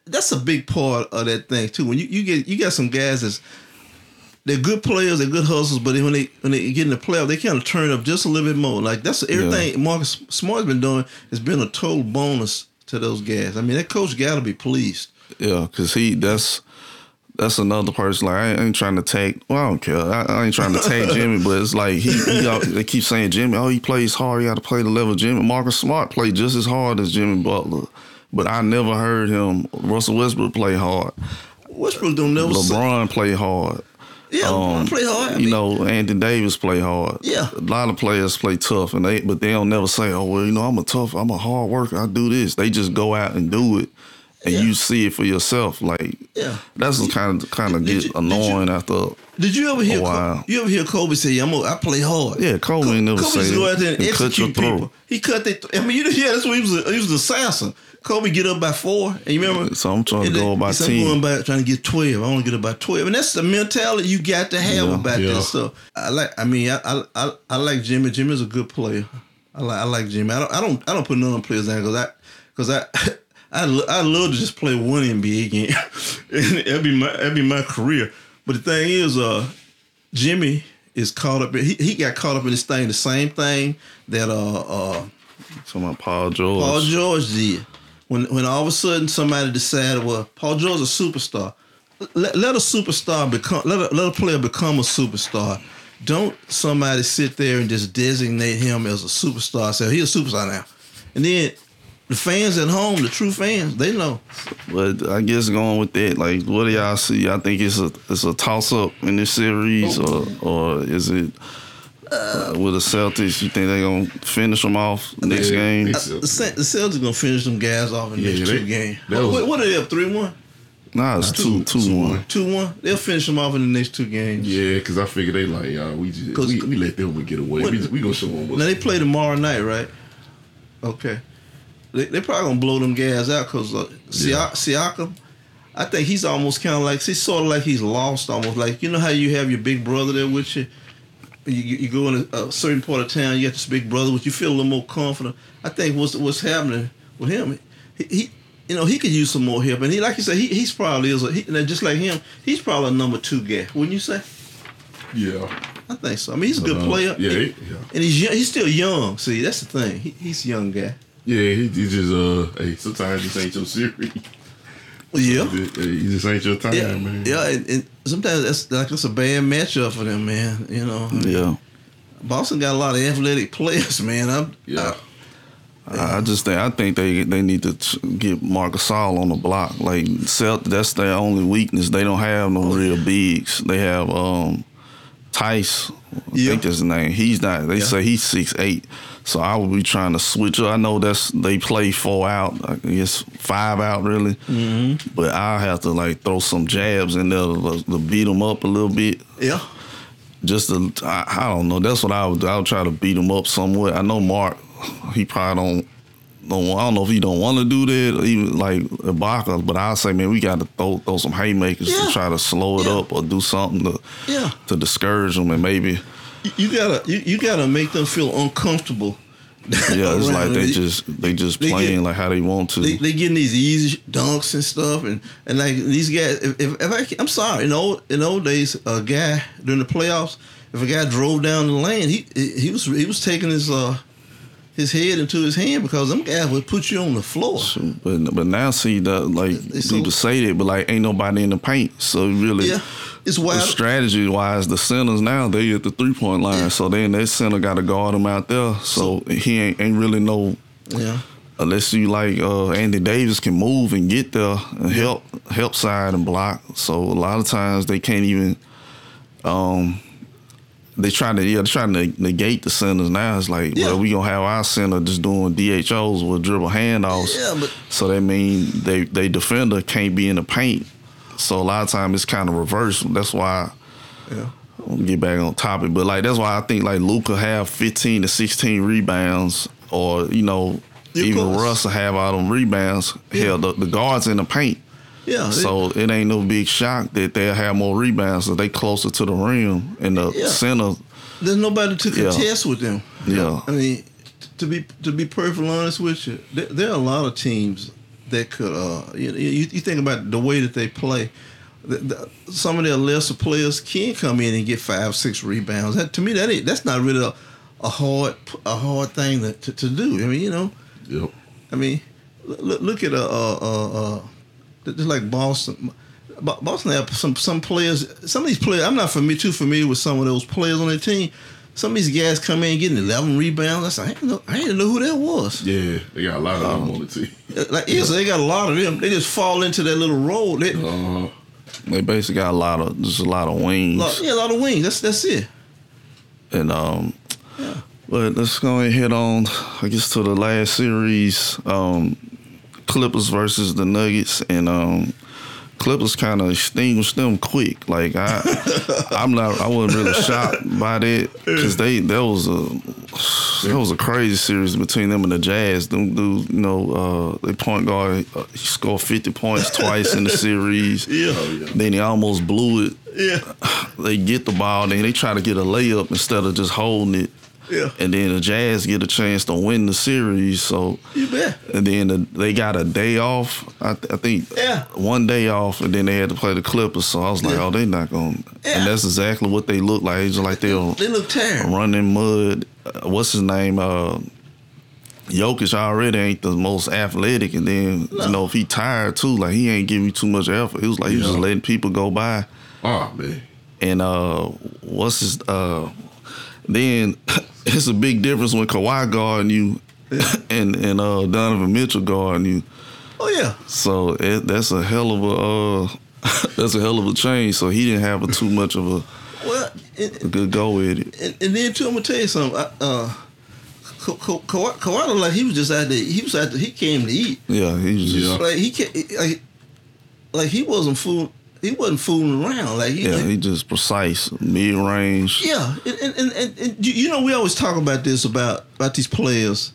that's a big part of that thing too. When you, you get you got some guys that's they're good players, they're good hustlers, but then when they when they get in the playoff, they kind of turn up just a little bit more. Like that's everything Marcus Smart's been doing has been a total bonus to those guys. I mean, that coach got to be pleased. Yeah, cause he that's that's another person. Like I ain't trying to take. Well, I don't care. I, I ain't trying to take Jimmy, but it's like he, he got, they keep saying Jimmy. Oh, he plays hard. He got to play the level. of Jimmy Marcus Smart played just as hard as Jimmy Butler, but I never heard him. Russell Westbrook play hard. Westbrook don't never. say- LeBron play hard. Yeah, Um, play hard. I you mean- know, Anthony Davis play hard. Yeah. a lot of players play tough, and they but they don't never say, "Oh well, you know, I'm a tough, I'm a hard worker, I do this." They just go out and do it, and Yeah. you see it for yourself. Like, Yeah. that's what kind of kind of Did get you- did annoying after. Did you ever hear? Wow. You ever hear Kobe say, "I'm a, I play hard"? Yeah, Kobe ain't never Kobe say just go out there and, and cut your execute throat. people. He cut that. I mean, you yeah, that's what he was. A, he was an assassin. Kobe get up by four, and you remember. So I'm trying to go then- about 10. I'm going by trying to get twelve. I want to get up by twelve, and that's the mentality you got to have Yeah, about yeah. this stuff. I like. I mean, I, I I I like Jimmy. Jimmy's a good player. I like I like Jimmy. I don't I don't I don't put none of the players down because I because I. I I love to just play one NBA game, and that'd be my that'd be my career. But the thing is, uh, Jimmy is caught up. In, he he got caught up in this thing, the same thing that uh uh about Paul George. Paul George did. When when all of a sudden somebody decided, well, Paul George is a superstar. Let, let a superstar become let a, let a player become a superstar. Don't somebody sit there and just designate him as a superstar. Say he's a superstar now, and then the fans at home, the true fans, they know. But I guess going with that, like, what do y'all see? I think it's a it's a toss up in this series, or or is it uh, with the Celtics? You think they're gonna finish them off next Yeah, game? I Uh, the, Celt- the Celtics gonna finish them guys off in the Yeah, next they- two games. that what, what are they up? Three one. Nah, it's two two one. Two one. They'll finish them off in the next two games. Yeah, because I figure they like, y'all, we just 'Cause- we, we let them get away. What- We, we gonna show them Now they play tomorrow night, right? Okay. They they probably gonna blow them guys out because uh, Yeah. Siakam, I think he's almost kind of like he's sort of like he's lost almost like you know how you have your big brother there with you. You, you go in a, a certain part of town, you got this big brother, which you feel a little more confident. I think what's what's happening with him, he, he you know he could use some more help, and he like you said, he he's probably is a, he, and just like him, he's probably a number two guy, wouldn't you say? Yeah. I think so. I mean, he's a good Uh, player. yeah, he- yeah. and he's he's still young. See, that's the thing. He, he's a young guy. Yeah, he, he just uh hey, sometimes this ain't your series. Yeah. He just- hey, he just ain't your time, Yeah, man. yeah, and, and sometimes that's like that's a bad matchup for them, man. You know, Yeah, Boston got a lot of athletic players, man. I'm, Yeah. I, I just think I think they they need to get Marcus Gasol on the block. Like Celt, that's their only weakness. They don't have no real bigs. They have um Theis. I Yeah. think that's his name. He's not. They Yeah. say he's six eight. So I will be trying to switch up. I know that's they play four out. I guess five out really. Mm-hmm. But I have to like throw some jabs in there to, to beat them up a little bit. yeah, Just to, I, I don't know. That's what I would. do. I would try to beat them up somewhat. I know Mark. He probably don't. Don't, I don't know if he don't want to do that, or even like Ibaka, but I'll say, man, we got to throw throw some haymakers Yeah. to try to slow it Yeah. up or do something to Yeah. to discourage them and maybe you, gotta you, you gotta make them feel uncomfortable. yeah, it's like they just they just they playing get- like how they want to. they, they getting these easy dunks and stuff, and, and like these guys. If, if, if I, can- I'm sorry, in old in old days, a guy during the playoffs, if a guy drove down the lane, he he was he was taking his uh his head into his hand because them guys would put you on the floor. But but now see that like so- people say that, but like ain't nobody in the paint, so really. Yeah, it's wild. Strategy wise, the centers now they at the three point line, so then that center got to guard him out there. So, he ain't ain't really no Yeah, unless you like uh, Andy Davis can move and get there and help help side and block. So a lot of times they can't even. Um, they trying to yeah they're trying to negate the centers now. It's like Yeah. well we gonna have our center just doing DHOs with dribble handoffs. Yeah, but- so that mean they they defender can't be in the paint. So a lot of times it's kind of reversed. That's why. yeah. I'll get back on topic, but like that's why I think like Luka have fifteen to sixteen rebounds, or you know Yeah, even. Russ will have all them rebounds. Hell, the, the guards in the paint, Yeah, so it ain't no big shock that they'll have more rebounds. So they closer to the rim and the Yeah. center. there's nobody to Yeah. contest with them. Yeah, I mean, to be to be perfectly honest with you, there, there are a lot of teams that could. Uh, you, you, you think about the way that they play. The, the, some of their lesser players can come in and get five, six rebounds. That, to me, that ain't, that's not really a, a hard a hard thing to, to, to do. I mean, you know, Yep. I mean, look, look at uh, uh, uh, uh, just like Boston. Bo- Boston have some some players. Some of these players, I'm not familiar, too familiar with some of those players on their team. Some of these guys come in getting 11 rebounds. I said, I didn't know, I didn't know who that was. Yeah, they got a lot of them on the team. Like, yeah, so they got a lot of them. They just fall into that little role. They, Uh, They basically got a lot of just a lot of wings. Lot, yeah, a lot of wings. That's that's it. And um, but let's go ahead and hit on, I guess, to the last series, um, Clippers versus the Nuggets, and um, Clippers kind of extinguished them quick. Like I, I'm not, I wasn't really shocked by that because they that was a that was a crazy series between them and the Jazz. Them dudes, you know, uh, they point guard uh, he scored 50 points twice in the series. Yeah. Then he almost blew it. Yeah. They get the ball, then they try to get a layup instead of just holding it. Yeah. And then the Jazz get a chance to win the series. So, You bet. and then the, they got a day off. I, th- I think Yeah. one day off, and then they had to play the Clippers. So I was like, Yeah. oh, they not going. Yeah. And that's exactly what they look like. It's just like they'll They look terrible. Running mud. Uh, what's his name? Uh, Jokic already ain't the most athletic, and then you know if he tired too, like he ain't giving you too much effort. It was like he was just letting people go by Oh man. and uh what's his uh then it's a big difference when Kawhi guarding you and and uh Donovan Mitchell guarding you. Oh yeah. So it, that's a hell of a uh that's a hell of a change. So he didn't have a, too much of a, Well, and, a good go with it. and, and then too, I'm gonna tell you something. I, uh, Ka- Ka- Kawhi Kawhi like he was just out there. He was out there. He came to eat. Yeah, he was just Yeah. Like he like like he wasn't fool. He wasn't fooling around. Like he, yeah, like, he just precise, mid range. Yeah, and and, and, and, you, know we always talk about this about about these players.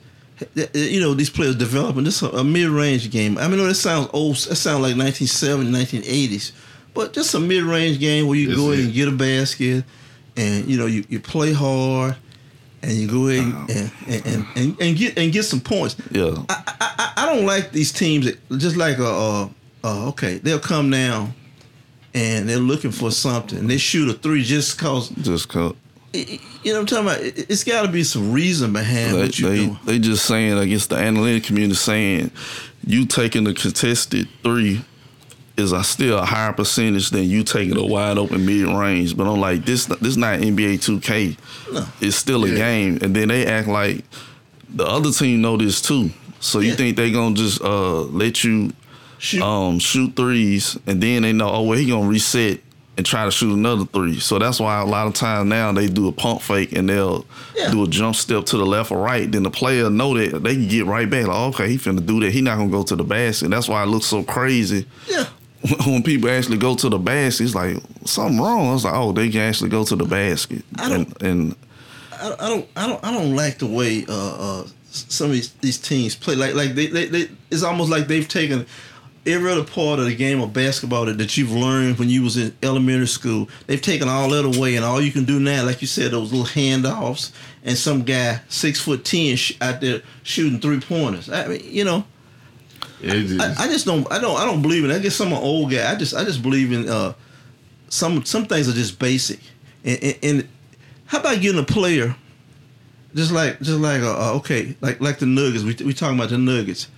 You know these players developing this a mid range game. I mean, that sounds old. That sounds like 1970s, 1980s, but just a mid range game where you go in and get a basket, and you know you, you play hard, and you go in and, and, and, and, and get and get some points. Yeah. I, I, I don't like these teams that just like uh, uh, uh okay they'll come down and they're looking for something. They shoot a three just cause Just cut. you know what I'm talking about. It- It's got to be some reason behind They, what you're they, doing. they just saying, I guess the analytic community saying you taking the contested three is a still a higher percentage than you taking a wide open mid range. But I'm like, this this not NBA 2K. No. It's still a game. And then they act like the other team know this too. So you Yeah. think they gonna just uh, let you Shoot. um, shoot threes, and then they know, oh well, he gonna reset and try to shoot another three. So that's why a lot of times now they do a pump fake and they'll Yeah. do a jump step to the left or right. Then the player know that they can get right back. Like, okay, he finna do that. He not gonna go to the basket. That's why it looks so crazy yeah. when people actually go to the basket. It's like something wrong. I was like, oh, they can actually go to the basket. I don't- and, and I, I don't. I don't. I don't like the way uh, uh, some of these, these teams play. Like like they, they, they. It's almost like they've taken every other part of the game of basketball that, that you've learned when you was in elementary school. They've taken all that away, and all you can do now, like you said, those little handoffs, and some guy six foot ten sh- out there shooting three pointers. I mean, you know. Just, I, I just don't I don't I don't believe in it. I guess I'm an old guy. I just I just believe in uh some some things are just basic. And, and, and how about getting a player just like just like uh, uh, okay like like the Nuggets we we talking about the Nuggets.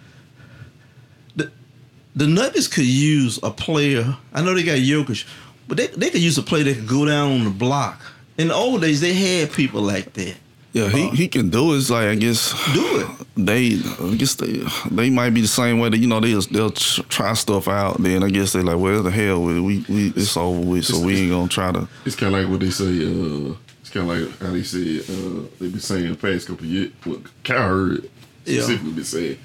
The the Nuggets could use a player. I know they got Jokic, but they they could use a player that could go down on the block. In the old days, they had people like that. yeah, he, he can do it. It's like I guess Do it. they I guess they they might be the same way that you know they'll they'll try stuff out. Then I guess they like, well, the hell with it. We we it's over with, so we ain't gonna try to. it's kind of like what they say. Uh, it's kind of like how they say uh, they been saying the past couple of years. What Kyle heard Yeah. specifically been saying.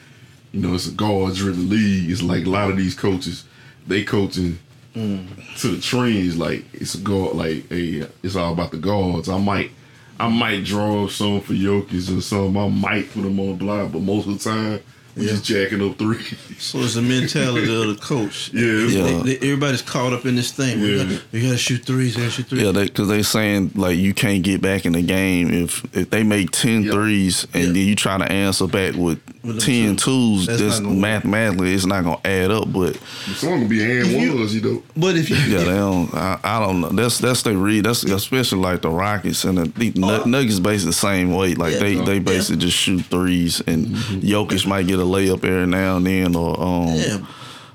You know, it's a guard driven league. It's like a lot of these coaches, they coaching to the trends. Like it's a guard. Like a, it's all about the guards. I might. I might draw up some for Jokic or something. I might put them on the block, but most of the time, we just jacking up three. So it's the mentality of the coach. Yeah, Yeah. They- they- everybody's caught up in this thing. We, Yeah. gotta, we gotta shoot threes. We gotta shoot threes. Yeah, because they, are saying like you can't get back in the game if if they make 10 Yep. threes and Yeah. then you try to answer back with, With them 10 twos. twos. That's Just not gonna work. mathematically, it's not gonna add up. But Someone gonna be and ones, you know. But if you, yeah, they don't. I, I don't know. That's that's they read. That's especially like the Rockets and the, the Nu- oh. Nuggets. Basically the same way. Like Yeah. they they Yeah. basically just shoot threes and mm-hmm. Jokic might get a layup every now and then or um yeah,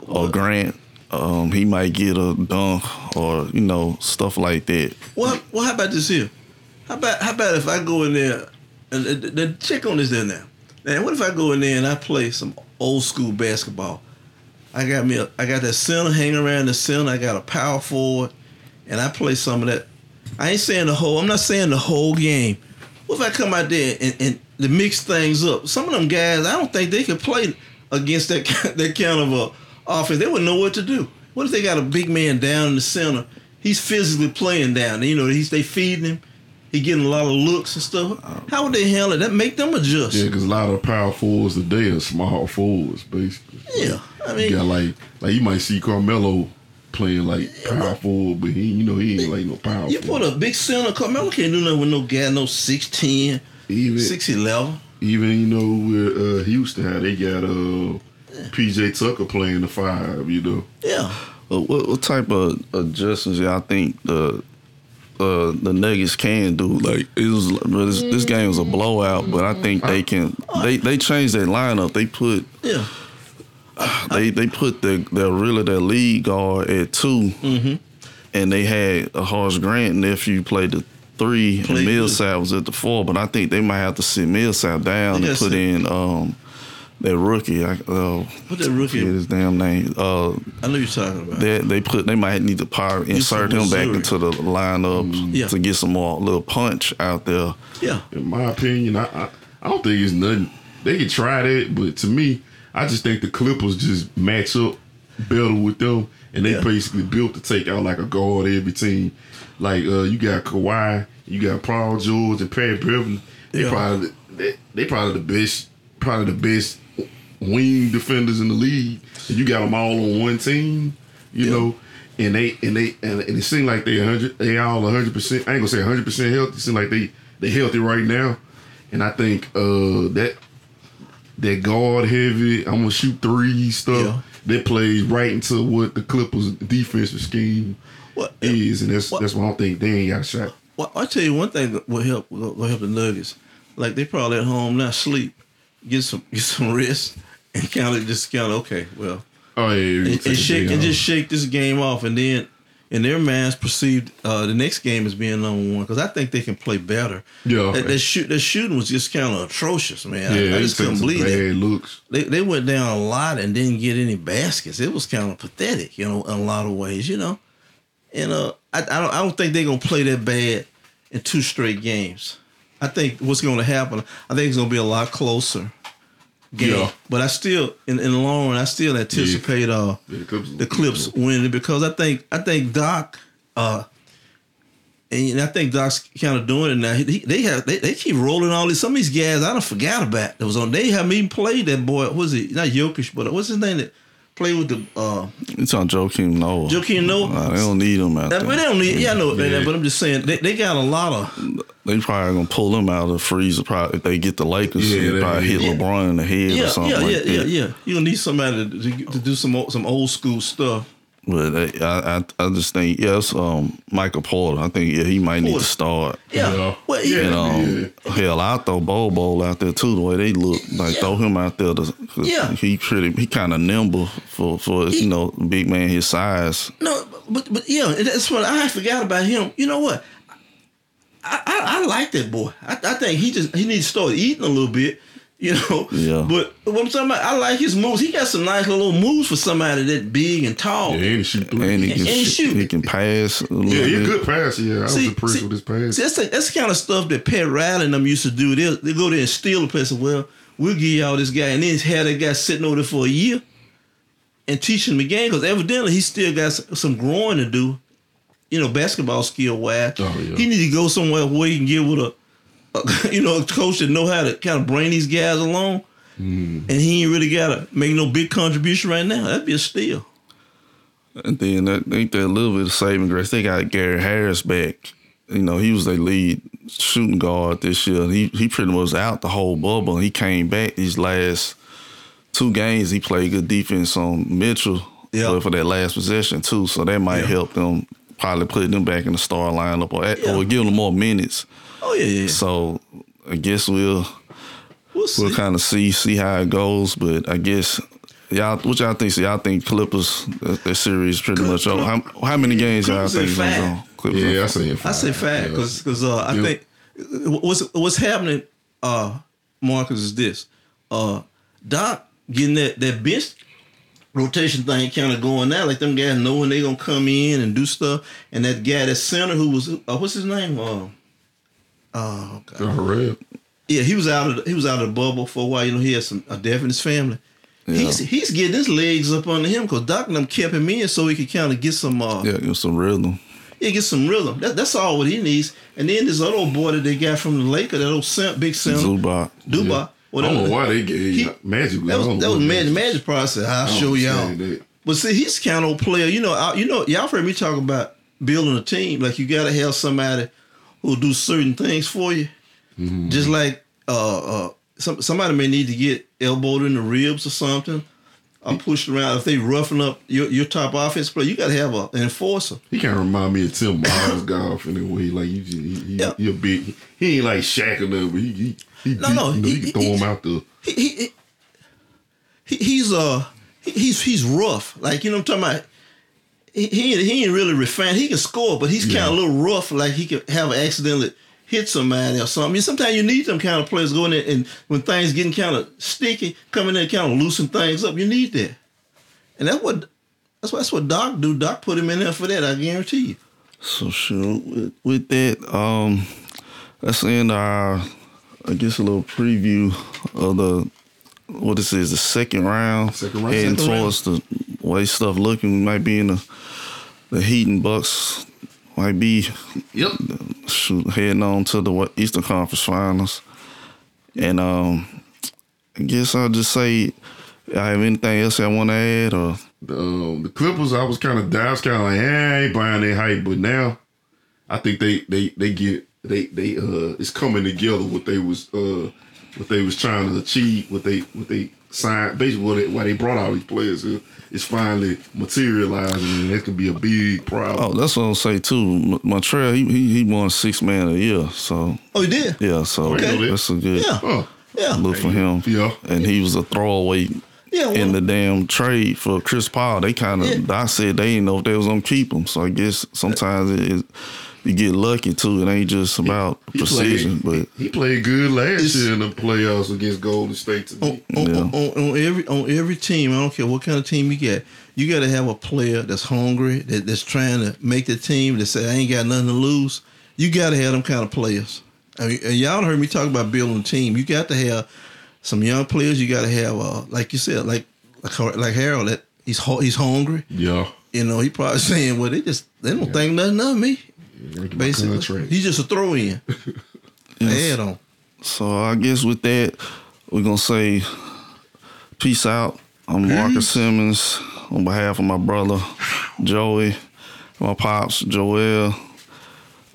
or Grant. Um, he might get a dunk or you know stuff like that. well, well, how about this here? How about how about if I go in there and the, the check on this there now? Now, what if I go in there and I play some old school basketball? I got me a, I got that center hanging around the center. I got a power forward, and I play some of that. I ain't saying the whole. I'm not saying the whole game. What if I come out there and, and to mix things up? Some of them guys, I don't think they could play against that that kind of a offense. They wouldn't know what to do. What if they got a big man down in the center? He's physically playing down. You know, he's they feeding him. He getting a lot of looks and stuff. How would they handle it? That make them adjust. Yeah, because a lot of power forwards today are small forwards, basically. Yeah, I mean, you got like like you might see Carmelo playing like power forward, but he you know he ain't like no power. You put a big center. Carmelo can't do nothing with no guy, no 6'10", even 6'11". even you know where uh, Houston how they got uh PJ Tucker playing the five, you know. Yeah. But what, what type of adjustments y'all think the uh, the Nuggets can do? Like it was this, this game was a blowout, but I think they can. They they changed their lineup. They put Yeah. they they put the their really their lead guard at 2 Mm-hmm. and they had a Horace Grant nephew play the three, Played and. Millsap was at the four. But I think they might have to sit Millsap down and put sit- in um that rookie. I, uh, What that rookie? forget his damn name. Uh, I know you're talking about. they they put they might need to power insert him back into the lineup Yeah. to get some more little punch out there. yeah. In my opinion, I, I I don't think it's nothing. They could try that, but to me, I just think the Clippers just match up better with them, and they Yeah. basically built to take out like a guard every team. Like uh, you got Kawhi, you got Paul George and Pat Beverley. They Yeah. probably they, they probably the best, probably the best wing defenders in the league. And you got them all on one team, you Yeah. know. And they and they and, and it seems like they hundred they all hundred percent. I ain't gonna say hundred percent healthy. It seems like they they healthy right now. And I think uh that that guard heavy, I'm gonna shoot three stuff Yeah. that plays right into what the Clippers defensive scheme What? is, and that's that's why I they ain't got a shot. Well, I tell you one thing that will help will help the Nuggets. Like they probably at home now, sleep, get some get some rest, and kind of just kind of okay, well, Oh yeah, and, and shake and just shake this game off, and then in their minds perceived uh, the next game as being number one because I think they can play better. Yeah. that, that shoot that shooting was just kind of atrocious, man. I- yeah, I, they just couldn't believe it. looks. They they went down a lot and didn't get any baskets. It was kind of pathetic, you know, in a lot of ways, you know. And uh, I, I don't I don't think they're gonna play that bad in two straight games. I think what's going to happen. I think it's going to be a lot closer game. Yeah. But I still, in, in the long run, I still anticipate uh Yeah, the Clips, the Clips winning because I think I think Doc, uh, and I think Doc's kind of doing it now. He, he- they have they, they keep rolling all these. Some of these guys I don't forgot about that was on. They haven't even played that boy. Was he not Jokic, but what's his name that played with the uh, It's on Joakim Noah. Joakim Noah? Nah, they don't need him out that, but they don't need. Yeah, I know. Yeah. But I'm just saying they, they got a lot of. They probably gonna pull him out of the freezer. Probably if they get the Lakers, Yeah, they they- probably hit yeah. LeBron in the head Yeah, or something yeah, like yeah, yeah, that. yeah. You gonna need somebody to, to, to do some old- some old school stuff. But I, I, I just think yes, um, Michael Porter. I think yeah, he might need to start. Yeah. Yeah. Well, yeah. And um, hell, I throw Bol Bol out there too. The way they look, like Yeah. throw him out there. To, 'cause Yeah. he pretty. He kind of nimble for for He- you know big man his size. No, but but yeah, that's what I forgot about him. You know what? I I, I like that boy. I, I think he just he needs to start eating a little bit. You know. Yeah. But what I'm talking about, I like his moves. He got some nice little moves for somebody that big and tall. Yeah, and he shoot three. And he can And he shoot. shoot. He can pass. A little yeah, he a good passer. Yeah, I was impressed see- with his pass. See, that's the, that's the kind of stuff that Pat Riley and them used to do. They they go there and steal a place. and, Well, we'll give y'all this guy, and then had that guy sitting over there for a year and teaching him the game because evidently he still got some growing to do. You know, basketball skill wise. Oh, yeah. He need to go somewhere where he can get with a, a you know, a coach that know how to kind of bring these guys along. Mm. And he ain't really got to make no big contribution right now. That'd be a steal. And then that ain't that a little bit of saving grace. They got Gary Harris back. You know, he was their lead shooting guard this year. He he pretty much was out the whole bubble. He came back these last two games. He played good defense on Mitchell but for that last possession too. So that might Yeah. help them probably put them back in the star lineup or at, Yeah. or give them more minutes. Oh yeah, yeah. So I guess we'll we'll we'll kind of see see how it goes. But I guess y'all, what y'all think? So y'all think Clippers that, that series pretty much over? How, how many games y'all Clippers in think is gonna go? Clippers Yeah, I say five. say I say fact because uh, I Yeah. think what's what's happening, uh, Marcus, is this: uh, Doc getting that that bench rotation thing kind of going now. Like them guys know when they gonna come in and do stuff. And that guy, that center who was, uh, what's his name? Uh, oh God. All right. Yeah, he was out of the, he was out of the bubble for a while. You know, he had some a death in his family. He's he's getting his legs up under him because Doc and them kept him in so he could kind of get some uh Yeah, give some rhythm. yeah get some rhythm. That, that's all what he needs. And then this other old boy that they got from the Lakers, that old cent, big Zubac. Duba. Yeah. I don't know why they gave He- Magic. That was that was magic magic process. I'll show y'all. That. But see, he's kind of old player. You know, I, you know, y'all heard me talk about building a team. Like you got to have somebody who'll do certain things for you. Mm-hmm. Just like uh, uh, some somebody may need to get elbowed in the ribs or something, I'm pushed around. If they roughing up your, your top offense player, you got to have a, an enforcer. He kind of remind me of Tim Miles golf in a way. Like you, just, he, he, Yeah. he a big. He ain't like Shaq or nothing, but he, he, he No, no, you know, he- he, can he- throw him out the. He, he, he he's uh he, he's he's rough. Like you know what I'm talking about. He he, ain't- he ain't really refined. He can score, but he's kind Yeah. of a little rough. Like he could have an accidentally hit somebody or something. I mean, sometimes you need them kind of players going in and when things getting kind of sticky, coming in and kind of loosen things up. You need that, and that's what that's what that's what Doc do. Doc put him in there for that. I guarantee you. So sure. With, with that, um, that's of our, I guess, a little preview of the what this is the second round. Second round, Heading second towards the way stuff looking. We might be in the the Heat and Bucks. Might be Yep. shoot, heading on to the Eastern Conference Finals. And um, I guess I'll just say, I have anything else I want to add or The, um, the Clippers, I was kind of down. I was kind of like, eh, I ain't buying their hype. But now, I think they they they get they they uh it's coming together. What they was uh what they was trying to achieve. What they what they signed. Basically, what they, why they brought all these players here is finally materializing, and that could be a big problem. Oh, that's what I'll say too. Montrezl, he he, he won six man a year, so Oh, he did. yeah, so Okay. that's a good Yeah. Oh, Yeah. look for him. Yeah. and he was a throwaway Yeah, in the damn trade for Chris Paul. They kind of, Yeah. I said they didn't know if they was gonna keep him. So I guess sometimes it, it, you get lucky too. It ain't just about he precision, played, but he played good last year in the playoffs against Golden State. To on, on, Yeah. on, on, on every on every team, I don't care what kind of team you get, you got to have a player that's hungry, that, that's trying to make the team, that say I ain't got nothing to lose. You got to have them kind of players. I mean, and y'all heard me talk about building a team. You got to have some young players. You got to have, uh, like you said, like like like Harrell. That he's he's hungry. Yeah. You know, he probably saying, "Well, they just they don't think nothing of me." Make Basically, he's just a throw in. Add on. So I guess with that, we're gonna say peace out. I'm Marcus Simmons on behalf of my brother Joey, my pops Joel.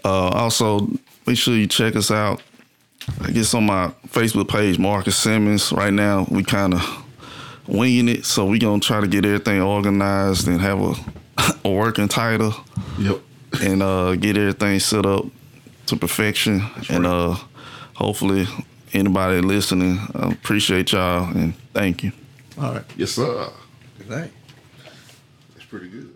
Uh, also, make sure you check us out. I guess on my Facebook page, Marcus Simmons. Right now, we kind of winging it, so we gonna try to get everything organized and have a, a working title Yep. And uh, get everything set up to perfection. and uh, hopefully, anybody listening, I appreciate y'all and thank you. All right. Yes, sir. Good night. That's pretty good.